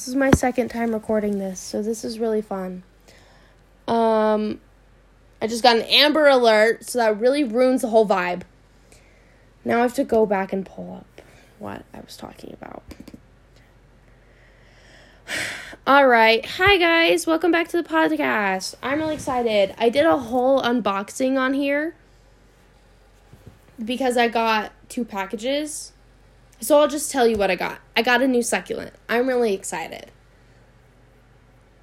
This is my second time recording this, so this is really fun. Um, I just got an Amber Alert, so that really ruins the whole vibe. Now I have to go back and pull up what I was talking about. All right. Hi, guys. Welcome back to the podcast. I'm really excited. I did a whole unboxing on here because I got two packages. So I'll just tell you what I got. I got a new succulent. I'm really excited.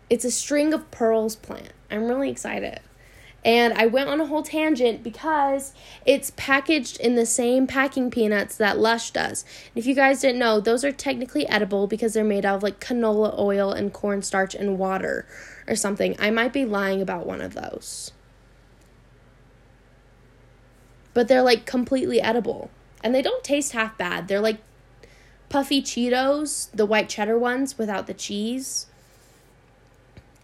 It's a string of pearls plant. I'm really excited. And I went on a whole tangent because it's packaged in the same packing peanuts that Lush does. And if you guys didn't know, those are technically edible because they're made out of like canola oil and cornstarch and water or something. I might be lying about one of those. But they're like completely edible. And they don't taste half bad. They're like puffy Cheetos, the white cheddar ones without the cheese.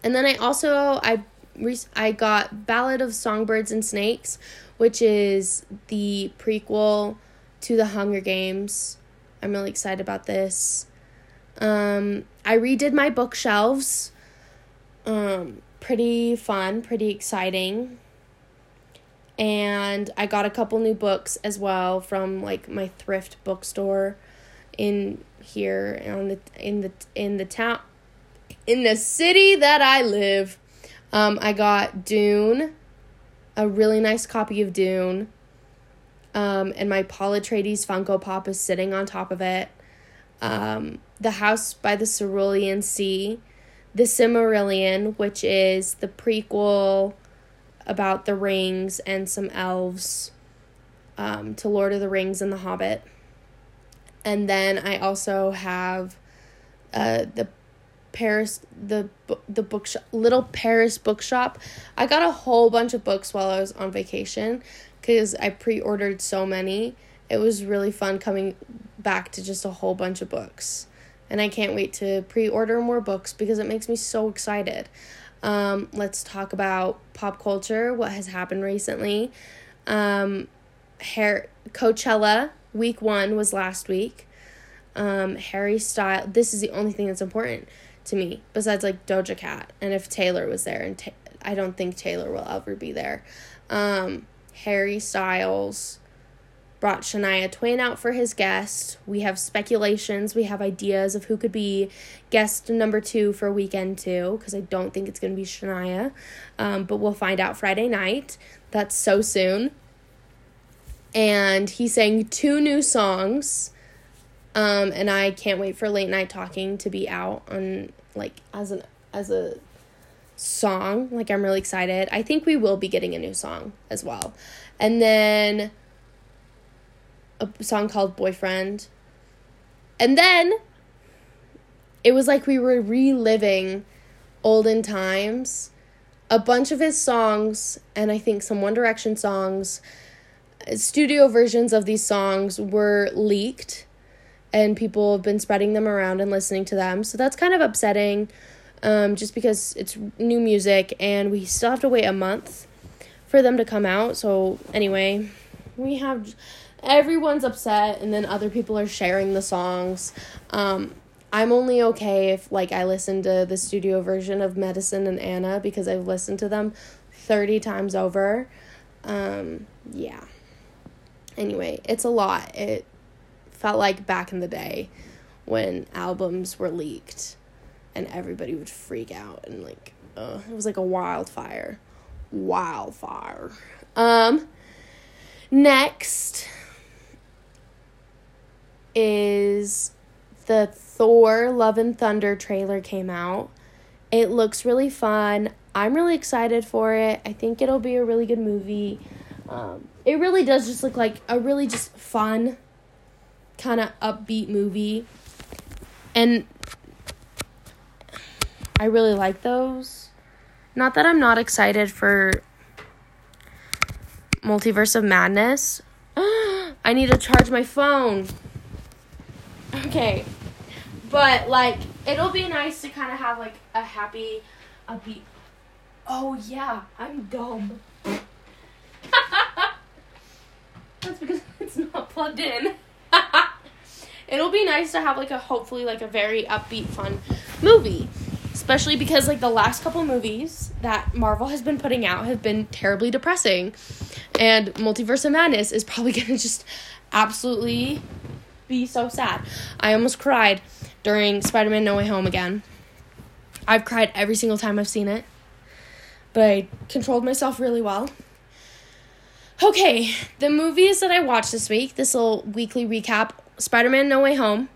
And then I also I I got Ballad of Songbirds and Snakes, which is the prequel to the Hunger Games. I'm really excited about this. Um, I redid my bookshelves. Um, pretty fun, pretty exciting. And I got a couple new books as well from like my thrift bookstore in here on the in the in the town in the city that I live. Um, I got Dune, a really nice copy of Dune. Um, and my Paul Atreides Funko Pop is sitting on top of it. Um, the House by the Cerulean Sea, The Silmarillion, which is the prequel about the rings and some elves um, to Lord of the Rings and The Hobbit. And then I also have uh, the Paris the the bookshop little Paris bookshop. I got a whole bunch of books while I was on vacation cuz I pre-ordered so many. It was really fun coming back to just a whole bunch of books. And I can't wait to pre-order more books because it makes me so excited. Um, let's talk about pop culture, what has happened recently. Um, hair Coachella week 1 was last week. Um, Harry Style. This is the only thing that's important to me besides like Doja Cat and if Taylor was there and ta- I don't think Taylor will ever be there. Um, Harry Styles brought Shania Twain out for his guest. We have speculations, we have ideas of who could be guest number two for weekend two because I don't think it's going to be Shania. Um, but we'll find out Friday night. That's so soon. And he sang two new songs um, and I can't wait for late night talking to be out on like as an as a song. Like I'm really excited. I think we will be getting a new song as well. And then a song called Boyfriend. And then it was like we were reliving olden times. A bunch of his songs and I think some One Direction songs studio versions of these songs were leaked and people have been spreading them around and listening to them. So that's kind of upsetting um, just because it's new music and we still have to wait a month for them to come out. So, anyway, we have everyone's upset and then other people are sharing the songs. Um, I'm only okay if like I listen to the studio version of Medicine and Anna because I've listened to them 30 times over. Um, yeah. Anyway, it's a lot. It felt like back in the day when albums were leaked and everybody would freak out and like uh, it was like a wildfire wildfire um next is the thor love and thunder trailer came out it looks really fun i'm really excited for it i think it'll be a really good movie um, it really does just look like a really just fun kind of upbeat movie. And I really like those. Not that I'm not excited for Multiverse of Madness. I need to charge my phone. Okay. But like it'll be nice to kind of have like a happy upbeat Oh yeah, I'm dumb. That's because it's not plugged in. it'll be nice to have like a hopefully like a very upbeat, fun movie. Especially because like the last couple movies that Marvel has been putting out have been terribly depressing. And Multiverse of Madness is probably gonna just absolutely be so sad. I almost cried during Spider Man No Way Home again. I've cried every single time I've seen it, but I controlled myself really well. Okay, the movies that I watched this week, this little weekly recap Spider Man No Way Home,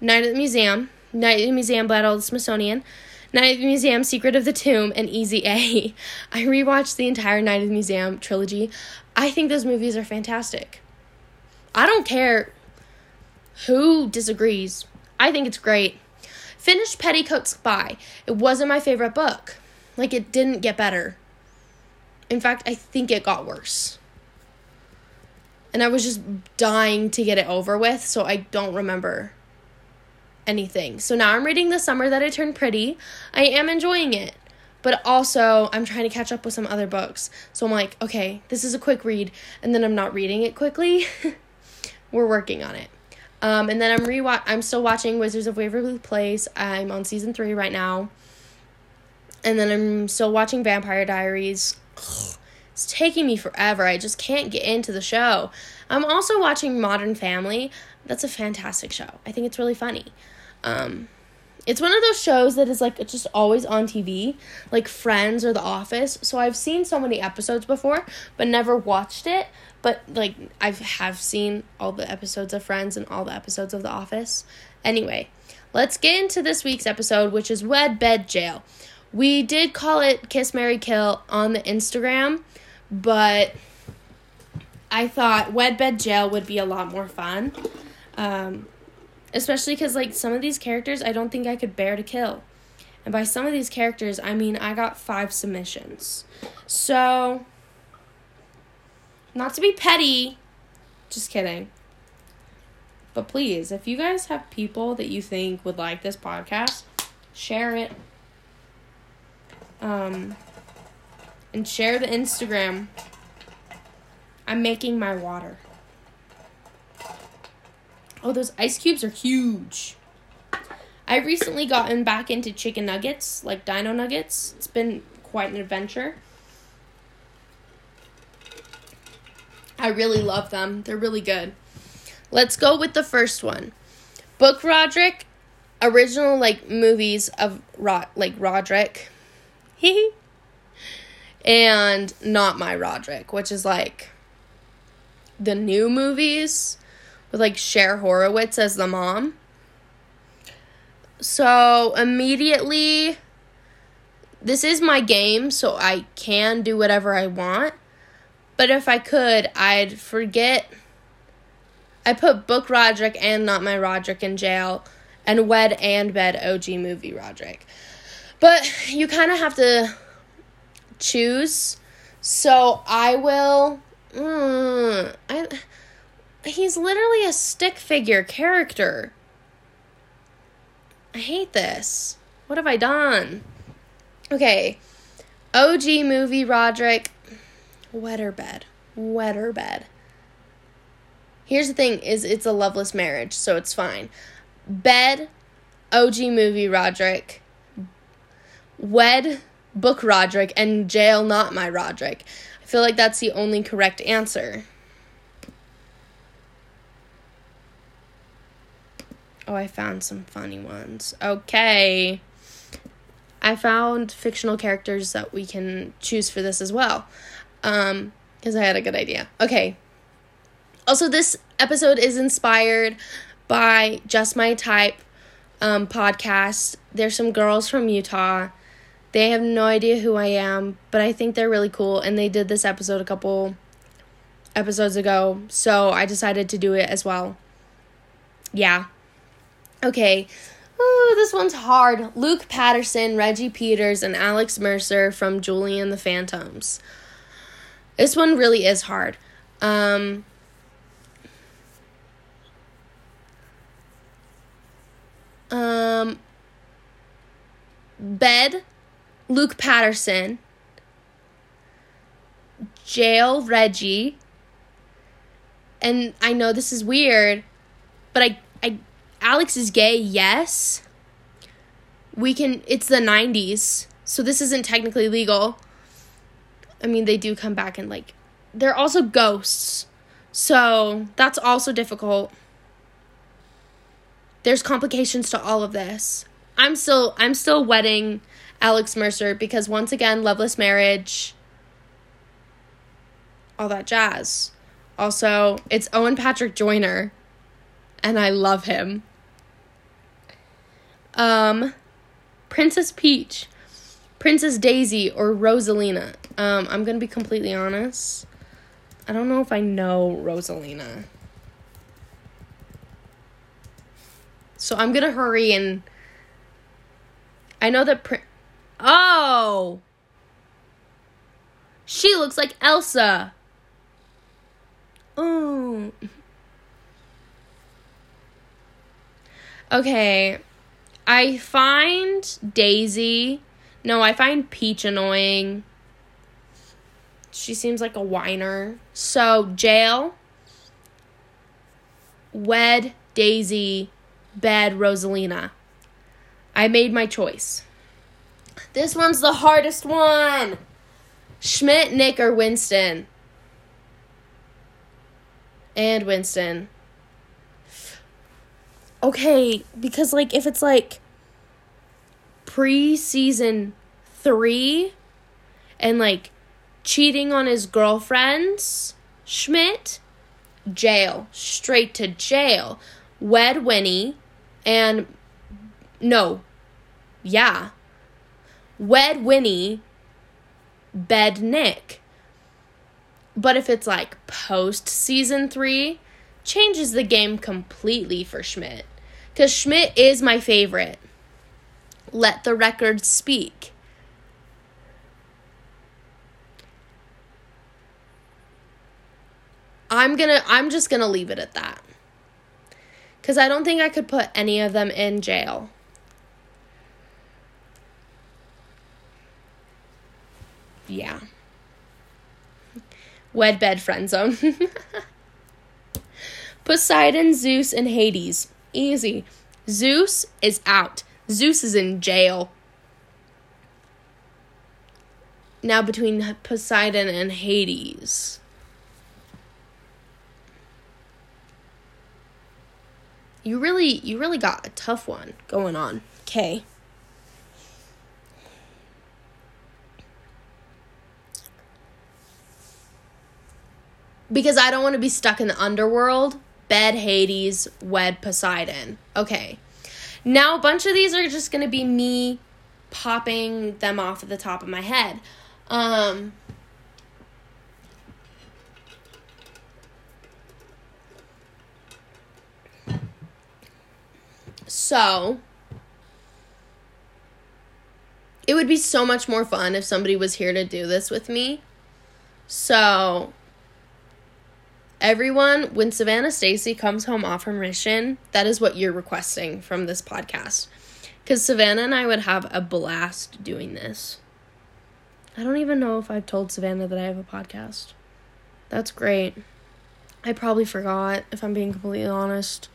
Night at the Museum, Night at the Museum Battle of the Smithsonian, Night at the Museum Secret of the Tomb, and Easy A. I rewatched the entire Night at the Museum trilogy. I think those movies are fantastic. I don't care who disagrees. I think it's great. Finished Petticoat Spy. It wasn't my favorite book. Like, it didn't get better. In fact, I think it got worse. And I was just dying to get it over with, so I don't remember anything. So now I'm reading The Summer That I Turned Pretty. I am enjoying it. But also, I'm trying to catch up with some other books. So I'm like, okay, this is a quick read, and then I'm not reading it quickly. We're working on it. Um, and then I'm re I'm still watching Wizards of Waverly Place. I'm on season three right now. And then I'm still watching Vampire Diaries. It's taking me forever. I just can't get into the show. I'm also watching Modern Family. That's a fantastic show. I think it's really funny. Um, it's one of those shows that is like just always on TV, like Friends or The Office. So I've seen so many episodes before, but never watched it. But like I have seen all the episodes of Friends and all the episodes of The Office. Anyway, let's get into this week's episode, which is Wed Bed Jail. We did call it Kiss Marry Kill on the Instagram, but I thought Wed Bed Jail would be a lot more fun. Um, especially because like some of these characters I don't think I could bear to kill. And by some of these characters, I mean I got five submissions. So, not to be petty, just kidding. But please, if you guys have people that you think would like this podcast, share it. Um, and share the Instagram. I'm making my water. Oh, those ice cubes are huge. I've recently gotten back into chicken nuggets, like dino nuggets. It's been quite an adventure. I really love them. They're really good. Let's go with the first one. Book Roderick, original like movies of Rod like Roderick. And not my Roderick, which is like the new movies with like Cher Horowitz as the mom. So immediately, this is my game, so I can do whatever I want. But if I could, I'd forget. I put Book Roderick and Not My Roderick in jail, and Wed and Bed OG movie Roderick. But you kind of have to choose. So I will. Mm, I He's literally a stick figure character. I hate this. What have I done? Okay. OG movie Roderick. Wetter bed. Wetter bed. Here's the thing is it's a loveless marriage, so it's fine. Bed OG movie Roderick. Wed book Roderick and jail not my Roderick. I feel like that's the only correct answer. Oh, I found some funny ones. Okay. I found fictional characters that we can choose for this as well. Um, because I had a good idea. Okay. Also, this episode is inspired by Just My Type um, podcast. There's some girls from Utah. They have no idea who I am, but I think they're really cool. And they did this episode a couple episodes ago. So I decided to do it as well. Yeah. Okay. Oh, this one's hard. Luke Patterson, Reggie Peters, and Alex Mercer from Julie and the Phantoms. This one really is hard. Um, um, Bed, Luke Patterson, Jail, Reggie, and I know this is weird, but I I Alex is gay, yes. We can it's the 90s. So this isn't technically legal. I mean, they do come back and like they're also ghosts. So, that's also difficult. There's complications to all of this. I'm still I'm still wedding Alex Mercer because once again, loveless marriage all that jazz. Also, it's Owen Patrick Joyner and I love him. Um Princess Peach, Princess Daisy or Rosalina. Um I'm to be completely honest. I don't know if I know Rosalina. So I'm to hurry and I know that Prin- Oh. She looks like Elsa. Oh. Okay. I find Daisy. No, I find Peach annoying. She seems like a whiner. So, jail, wed Daisy, bed Rosalina. I made my choice. This one's the hardest one. Schmidt, Nick, or Winston? And Winston. Okay, because like if it's like pre season three and like cheating on his girlfriends, Schmidt, jail, straight to jail. Wed Winnie, and no, yeah. Wed Winnie, bed Nick. But if it's like post season three, changes the game completely for Schmidt. Because Schmidt is my favorite. Let the record speak. I'm gonna I'm just gonna leave it at that. Cause I don't think I could put any of them in jail. Yeah. Wed bed friend zone. Poseidon, Zeus, and Hades. Easy. Zeus is out. Zeus is in jail. Now between Poseidon and Hades. You really you really got a tough one going on. Okay. Because I don't want to be stuck in the underworld. Bed Hades, wed Poseidon. Okay. Now a bunch of these are just going to be me popping them off at the top of my head. Um So, it would be so much more fun if somebody was here to do this with me. So, everyone, when Savannah Stacy comes home off her mission, that is what you're requesting from this podcast. Because Savannah and I would have a blast doing this. I don't even know if I've told Savannah that I have a podcast. That's great. I probably forgot, if I'm being completely honest.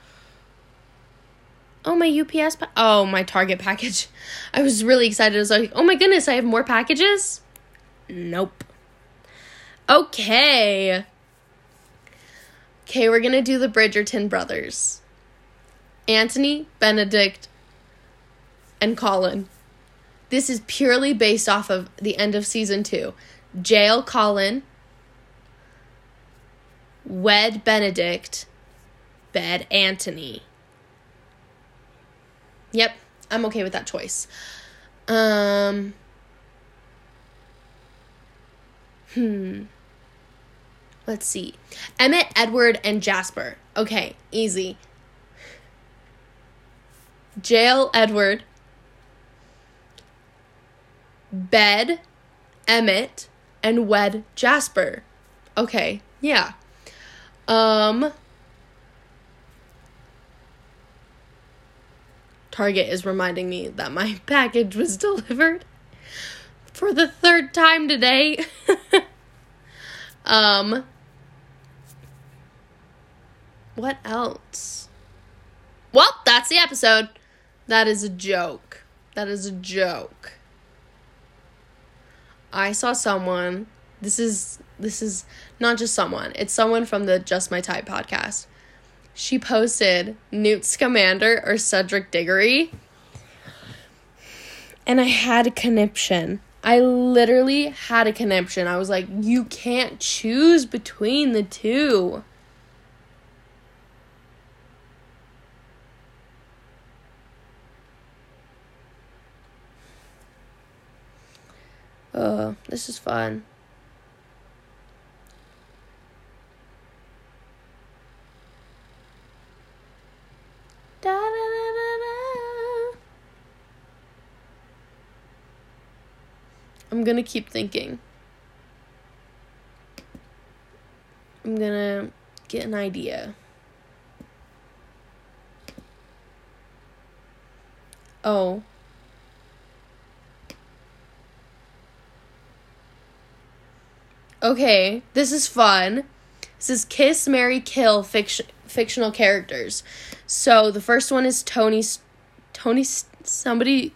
Oh, my UPS, pa- oh, my Target package. I was really excited. I was like, oh my goodness, I have more packages? Nope. Okay. Okay, we're gonna do the Bridgerton brothers Anthony, Benedict, and Colin. This is purely based off of the end of season two. Jail Colin, wed Benedict, bed Anthony. Yep, I'm okay with that choice. Um, hmm. Let's see. Emmett, Edward, and Jasper. Okay, easy. Jail, Edward. Bed, Emmett, and wed Jasper. Okay, yeah. Um, Target is reminding me that my package was delivered for the third time today. um what else? Well, that's the episode. That is a joke. That is a joke. I saw someone. This is this is not just someone. It's someone from the Just My Type podcast. She posted Newt Scamander or Cedric Diggory. And I had a conniption. I literally had a conniption. I was like, you can't choose between the two. Uh, this is fun. Da, da, da, I'm gonna keep thinking. I'm gonna get an idea. Oh. Okay, this is fun. This is Kiss, Marry, Kill fiction, fictional characters. So the first one is Tony. Tony. Somebody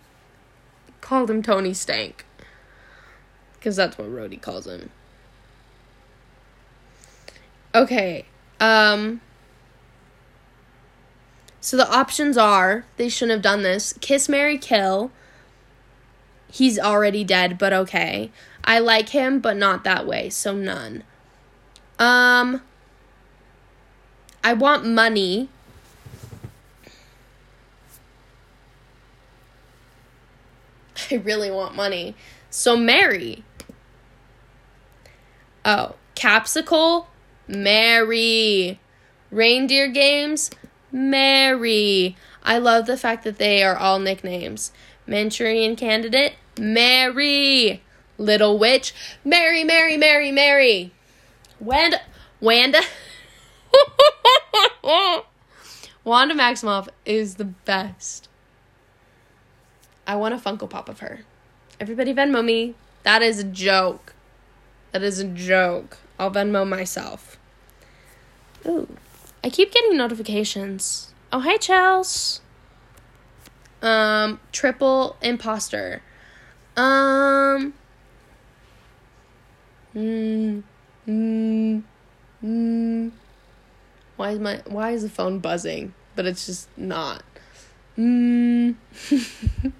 called him Tony Stank. Because that's what Rhodey calls him. Okay. Um. So the options are they shouldn't have done this. Kiss, Marry, Kill. He's already dead, but okay. I like him, but not that way, so none. Um I want money. I really want money. So Marry. Oh, Capsicle, Marry. Reindeer games, Marry. I love the fact that they are all nicknames. Manchurian candidate, Marry. Little witch, Marry, Marry, Marry, Marry. Wanda, Wanda. Wanda Maximoff is the best. I want a Funko Pop of her. Everybody Venmo me. That is a joke. That is a joke. I'll Venmo myself. Ooh. I keep getting notifications. Oh, hey, Chels. Um, triple imposter. Um. Mm, mm, mm. Why is my why is the phone buzzing? But it's just not. Mm.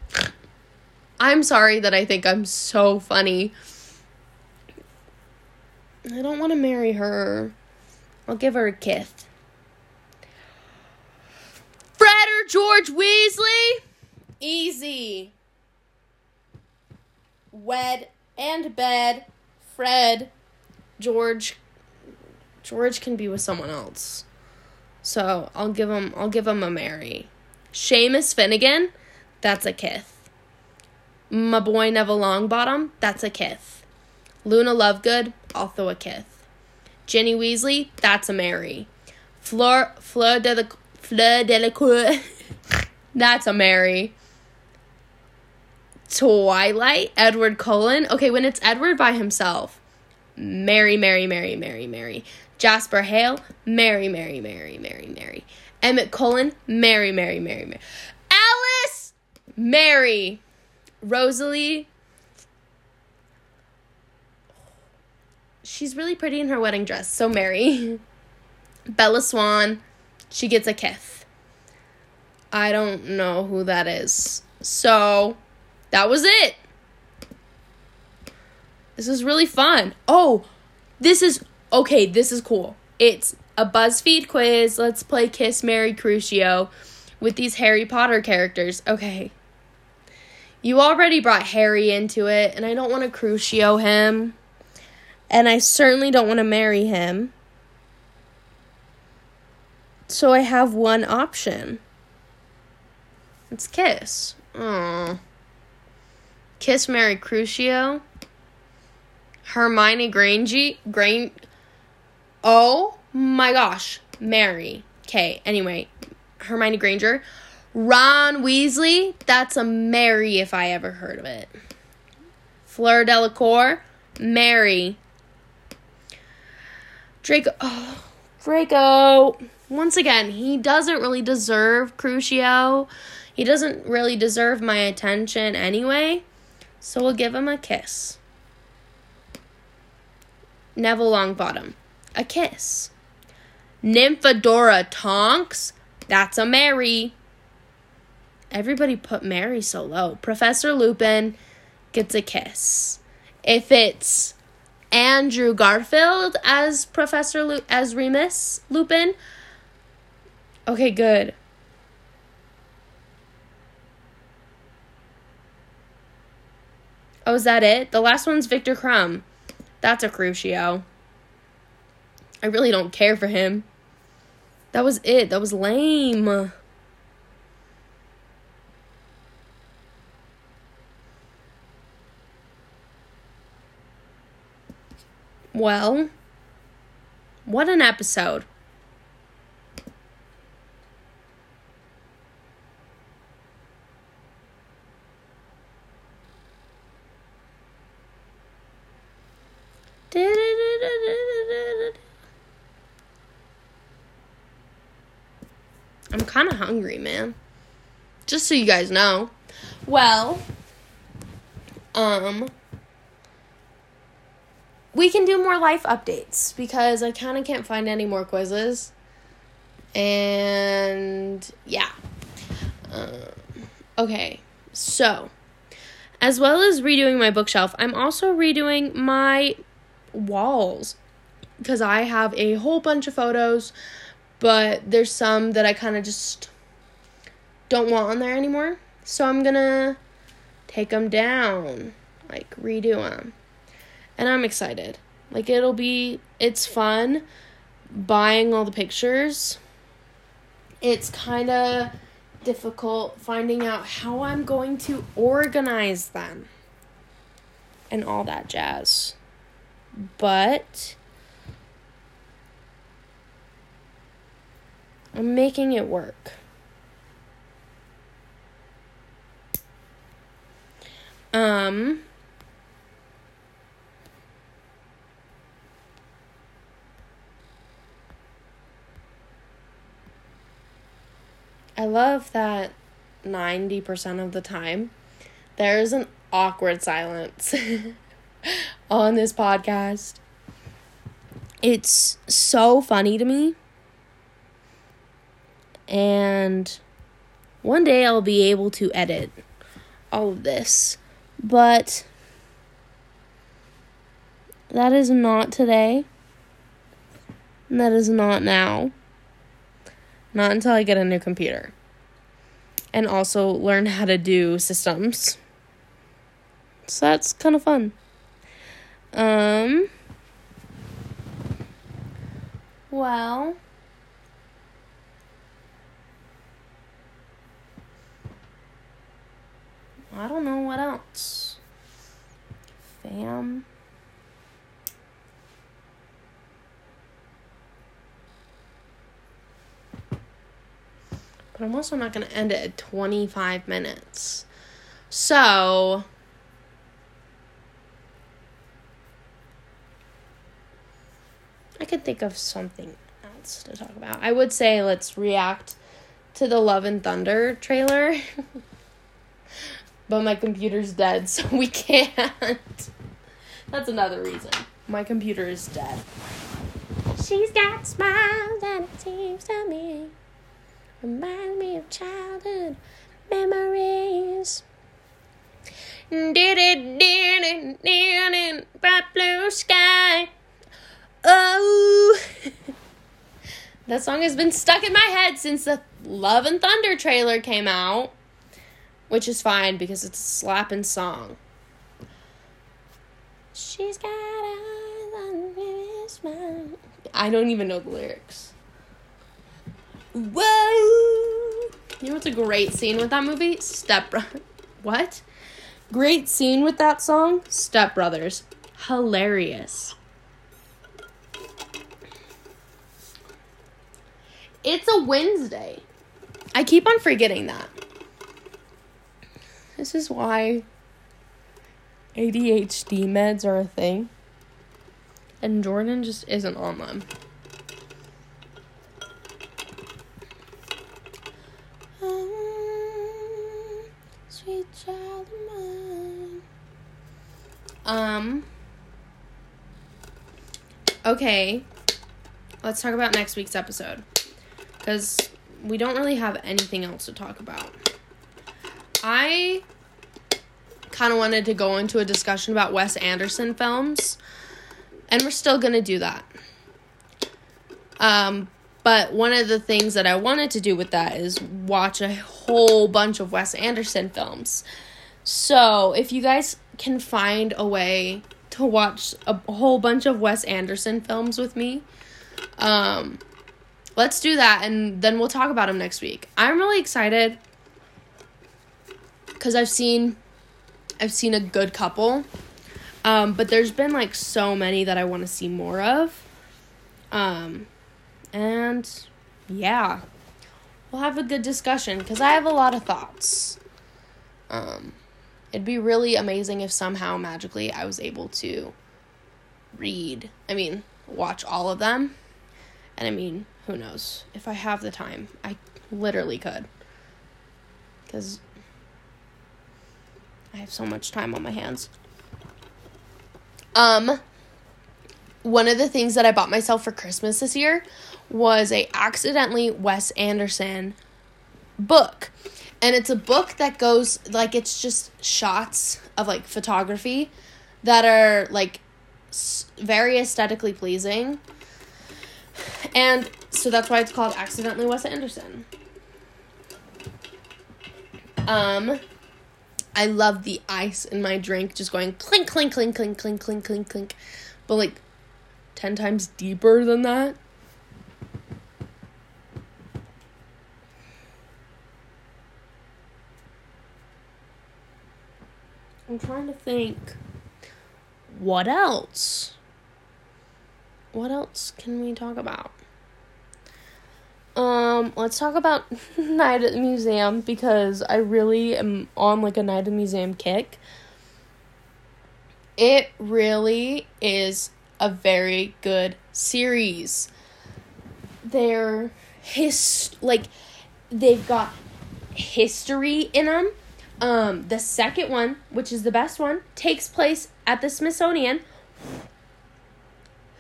I'm sorry that I think I'm so funny. I don't want to marry her. I'll give her a kiss. Fred or George Weasley? Easy. Wed and bed. Fred. George. George can be with someone else. So I'll give him I'll give him a Marry. Seamus Finnigan, that's a kith. My boy Neville Longbottom, that's a kith. Luna Lovegood, also a kith. Ginny Weasley, that's a Marry. Fleur Fleur de la Fleur de la Cour, that's a Marry. Twilight, Edward Cullen. Okay, when it's Edward by himself, Marry, Marry, Marry, Marry, Marry. Jasper Hale, Marry, Marry, Marry, Marry, Marry. Emmett Cullen, Marry, Marry, Marry, Marry. Alice, Marry. Rosalie, she's really pretty in her wedding dress, so Marry. Bella Swan, she gets a kiss. I don't know who that is. So, that was it. This is really fun. Oh, this is okay, this is cool. It's a BuzzFeed quiz. Let's play Kiss Marry Crucio with these Harry Potter characters. Okay. You already brought Harry into it, and I don't want to Crucio him. And I certainly don't want to marry him. So I have one option. It's Kiss. Aww. Kiss Marry Crucio. Hermione Granger. Grain. Oh my gosh. Marry. Okay, anyway. Hermione Granger. Ron Weasley. That's a Marry if I ever heard of it. Fleur Delacour. Marry. Draco. Oh, Draco. once again, he doesn't really deserve Crucio. He doesn't really deserve my attention anyway. So we'll give him a kiss. Neville Longbottom, a kiss. Nymphadora Tonks, that's a Marry. Everybody put Marry so low. Professor Lupin gets a kiss. If it's Andrew Garfield as Professor Lu- as Remus Lupin, okay, good. Oh, is that it? The last one's Viktor Krum. That's a Crucio. I really don't care for him. That was it. That was lame. Well, what an episode. I'm kind of hungry, man. Just so you guys know. Well, um, we can do more life updates because I kind of can't find any more quizzes. And yeah. Um, okay, so as well as redoing my bookshelf, I'm also redoing my walls because I have a whole bunch of photos, but there's some that I kind of just don't want on there anymore. So I'm gonna take them down, like redo them. And I'm excited. Like it'll be it's fun buying all the pictures. It's kind of difficult finding out how I'm going to organize them and all that jazz. But I'm making it work. Um I love that 90% of the time there's an awkward silence on this podcast. It's so funny to me. And one day I'll be able to edit all of this. But that is not today. And that is not now. Not until I get a new computer. And also learn how to do systems. So that's kind of fun. Um well, I don't know what else. Fam. But I'm also not going to end it at 25 minutes. So. I could think of something else to talk about. I would say let's react to the Love and Thunder trailer. but my computer's dead, so we can't. That's another reason. My computer is dead. She's got smiles and it seems to me remind me of childhood memories. Did it, did it, did it, bright blue sky. Oh, that song has been stuck in my head since the Love and Thunder trailer came out, which is fine because it's a slapping song. She's got eyes on. I don't even know the lyrics. Whoa! You know what's a great scene with that movie? Step Bro- What? Great scene with that song? Step Brothers. Hilarious. It's a Wednesday. I keep on forgetting that. This is why ADHD meds are a thing. And Jordan just isn't on them. Um, sweet child of mine. Um. Okay. Let's talk about next week's episode. Because we don't really have anything else to talk about. I kind of wanted to go into a discussion about Wes Anderson films, and we're still going to do that. Um, but one of the things that I wanted to do with that is watch a whole bunch of Wes Anderson films. So, if you guys can find a way to watch a whole bunch of Wes Anderson films with me, um, let's do that and then we'll talk about them next week. I'm really excited because I've seen I've seen a good couple. Um, but there's been like so many that I want to see more of. Um, and yeah, we'll have a good discussion because I have a lot of thoughts. Um, it'd be really amazing if somehow magically I was able to read, I mean, watch all of them. And I mean, who knows? If I have the time, I literally could. Because I have so much time on my hands. Um one of the things that I bought myself for Christmas this year was a accidentally Wes Anderson book. And it's a book that goes like it's just shots of like photography that are like very aesthetically pleasing. And so that's why it's called accidentally Wes Anderson. Um I love the ice in my drink just going clink, clink, clink, clink, clink, clink, clink, clink. But like 10 times deeper than that. I'm trying to think. What else? What else can we talk about? Um, let's talk about Night at the Museum because I really am on like a Night at the Museum kick. It really is a very good series. They're his like they've got history in them. Um, the second one, which is the best one, takes place at the Smithsonian.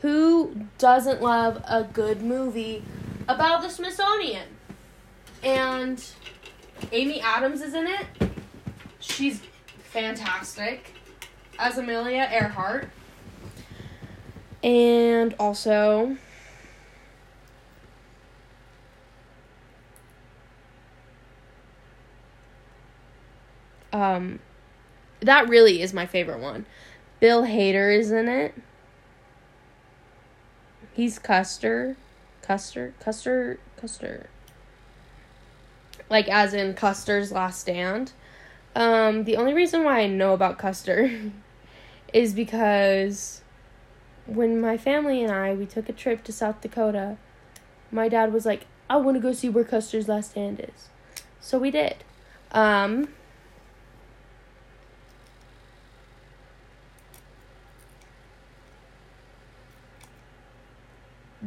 Who doesn't love a good movie about the Smithsonian. And Amy Adams is in it. She's fantastic as Amelia Earhart. And also um that really is my favorite one. Bill Hader is in it. He's Custer. Custer, Custer, Custer. Like as in Custer's Last Stand. Um, the only reason why I know about Custer is because when my family and I we took a trip to South Dakota, my dad was like, "I want to go see where Custer's Last Stand is," so we did. Um,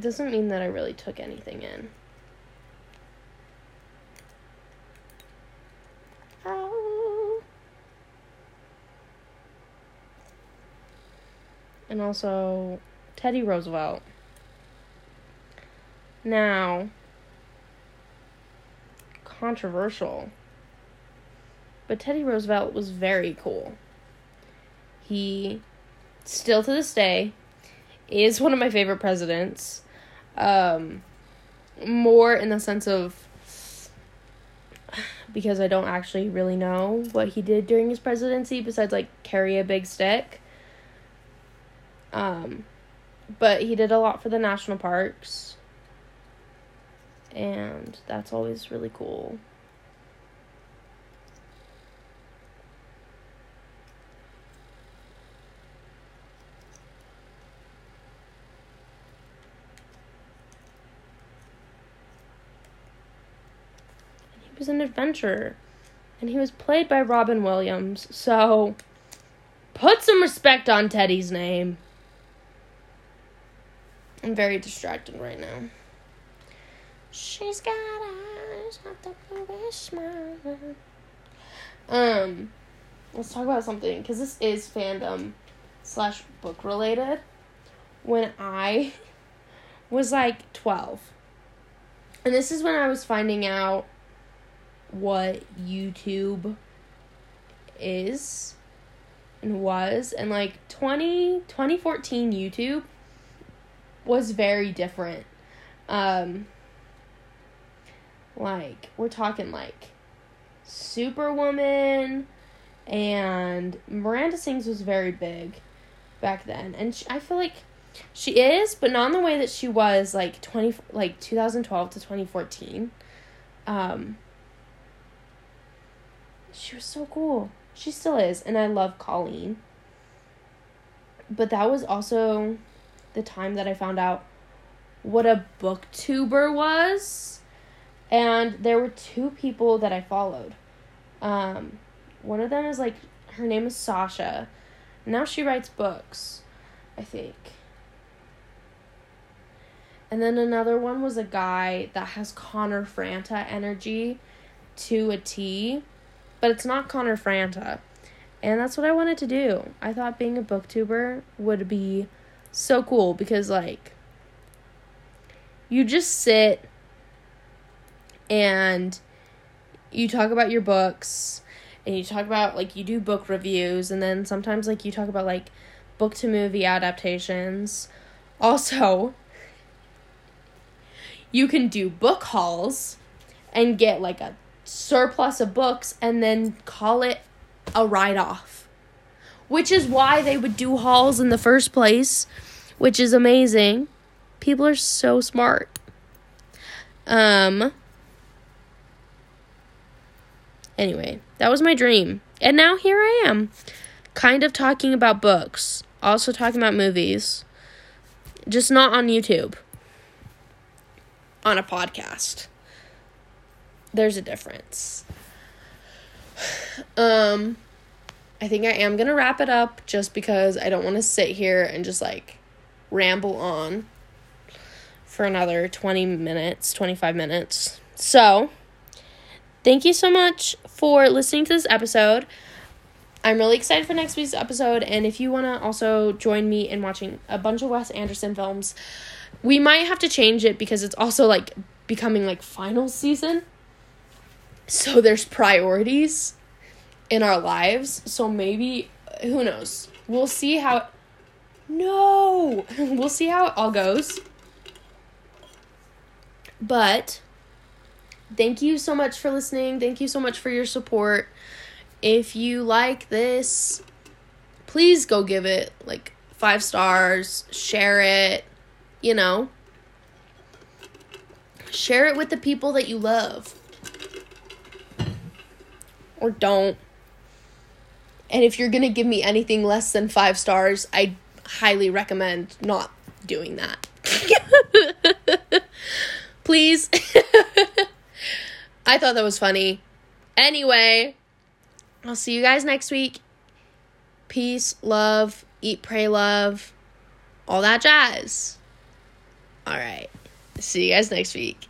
doesn't mean that I really took anything in. And also Teddy Roosevelt. Now, controversial, but Teddy Roosevelt was very cool. He, still to this day, is one of my favorite presidents um, more in the sense of because I don't actually really know what he did during his presidency besides like carry a big stick. Um, but he did a lot for the national parks, and that's always really cool. Was an adventurer. And he was played by Robin Williams. So put some respect on Teddy's name. I'm very distracted right now. She's got eyes like the bluish. Um, let's talk about something because this is fandom slash book related when I was like 12. And this is when I was finding out what YouTube is and was and like 20 2014 YouTube was very different. Um like we're talking like Superwoman and Miranda Sings was very big back then. And she, I feel like she is, but not in the way that she was like 20 like 2012 to 2014. Um she was so cool. She still is, and I love Colleen. But that was also the time that I found out what a booktuber was. And there were two people that I followed. Um, one of them is like, her name is Sasha. Now she writes books, I think. And then another one was a guy that has Connor Franta energy to a T, but it's not Connor Franta. And that's what I wanted to do. I thought being a booktuber would be so cool because, like, you just sit and you talk about your books and you talk about, like, you do book reviews and then sometimes, like, you talk about, like, book to movie adaptations. Also, you can do book hauls and get like a surplus of books and then call it a write off. Which is why they would do hauls in the first place, which is amazing. People are so smart. Um Anyway, that was my dream. And now here I am, kind of talking about books, also talking about movies, just not on YouTube on a podcast. There's a difference. Um I think I am going to wrap it up just because I don't want to sit here and just like ramble on for another 20 minutes, 25 minutes. So, thank you so much for listening to this episode. I'm really excited for next week's episode, and if you want to also join me in watching a bunch of Wes Anderson films, we might have to change it because it's also like becoming like final season. So there's priorities in our lives. So maybe who knows? We'll see how No. we'll see how it all goes. But thank you so much for listening. Thank you so much for your support. If you like this, please go give it like 5 stars, share it you know, share it with the people that you love. Or don't. And if you're going to give me anything less than five stars, I highly recommend not doing that. Please. I thought that was funny. Anyway, I'll see you guys next week. Peace, love, eat, pray, love, all that jazz. All right. See you guys next week.